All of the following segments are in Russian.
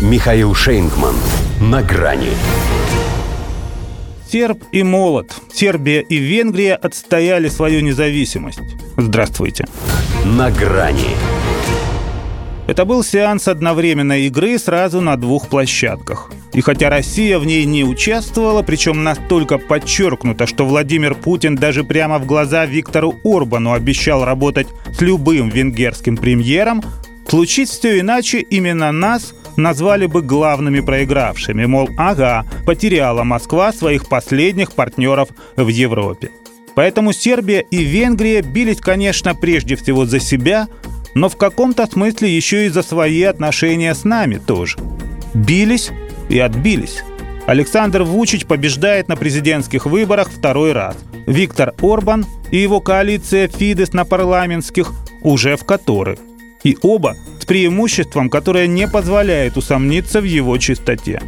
Михаил Шейнгман. На грани. Серб и молот. Сербия и Венгрия отстояли свою независимость. Здравствуйте. На грани. Это был сеанс одновременной игры сразу на двух площадках. И хотя Россия в ней не участвовала, причем настолько подчеркнуто, что Владимир Путин даже прямо в глаза Виктору Орбану обещал работать с любым венгерским премьером, случись все иначе, именно нас назвали бы главными проигравшими, мол, ага, потеряла Москва своих последних партнеров в Европе. Поэтому Сербия и Венгрия бились, конечно, прежде всего за себя – но в каком-то смысле еще и за свои отношения с нами тоже. Бились и отбились. Александр Вучич побеждает на президентских выборах второй раз. Виктор Орбан и его коалиция Фидес на парламентских уже в который. И оба преимуществом, которое не позволяет усомниться в его чистоте.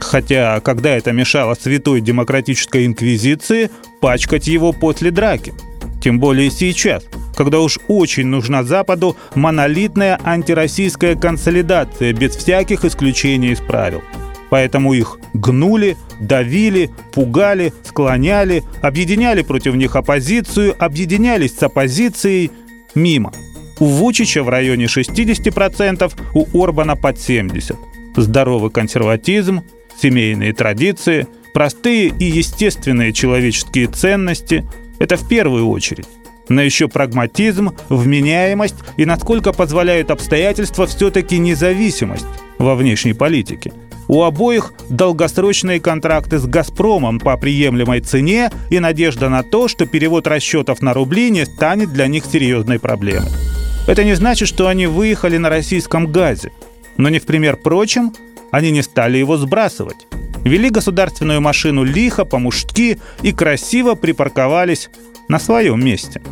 Хотя, когда это мешало святой демократической инквизиции, пачкать его после драки. Тем более сейчас – когда уж очень нужна Западу монолитная антироссийская консолидация без всяких исключений из правил. Поэтому их гнули, давили, пугали, склоняли, объединяли против них оппозицию, объединялись с оппозицией мимо. У Вучича в районе 60%, у Орбана под 70%. Здоровый консерватизм, семейные традиции, простые и естественные человеческие ценности – это в первую очередь но еще прагматизм, вменяемость и, насколько позволяют обстоятельства, все-таки независимость во внешней политике. У обоих долгосрочные контракты с «Газпромом» по приемлемой цене и надежда на то, что перевод расчетов на рубли не станет для них серьезной проблемой. Это не значит, что они выехали на российском газе. Но не в пример прочим, они не стали его сбрасывать. Вели государственную машину лихо, по-мужски и красиво припарковались на своем месте.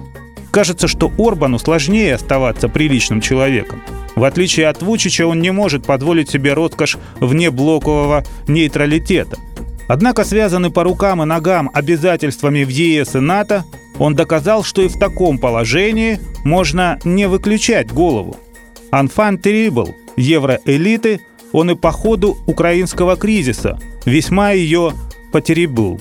Кажется, что Орбану сложнее оставаться приличным человеком. В отличие от Вучича, он не может позволить себе роскошь внеблокового нейтралитета. Однако связанный по рукам и ногам обязательствами в ЕС и НАТО, он доказал, что и в таком положении можно не выключать голову. Анфан Террибл, евроэлиты, он и по ходу украинского кризиса весьма ее потеребил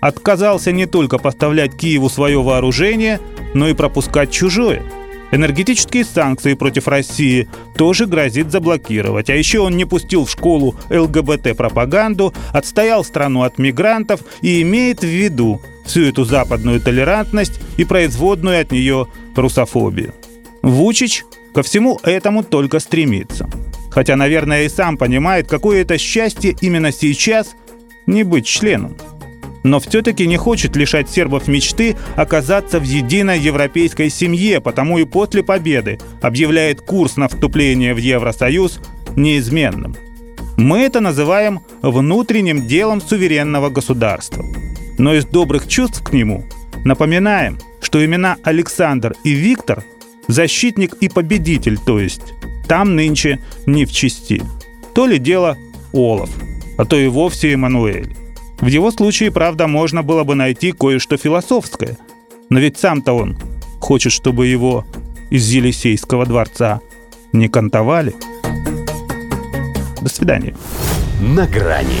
отказался не только поставлять Киеву свое вооружение, но и пропускать чужое. Энергетические санкции против России тоже грозит заблокировать. А еще он не пустил в школу ЛГБТ-пропаганду, отстоял страну от мигрантов и имеет в виду всю эту западную толерантность и производную от нее русофобию. Вучич ко всему этому только стремится. Хотя, наверное, и сам понимает, какое это счастье именно сейчас не быть членом но все-таки не хочет лишать сербов мечты оказаться в единой европейской семье, потому и после победы объявляет курс на вступление в Евросоюз неизменным. Мы это называем внутренним делом суверенного государства. Но из добрых чувств к нему напоминаем, что имена Александр и Виктор – защитник и победитель, то есть там нынче не в чести. То ли дело Олаф, а то и вовсе Эммануэль. В его случае, правда, можно было бы найти кое-что философское. Но ведь сам-то он хочет, чтобы его из Елисейского дворца не кантовали. До свидания. На грани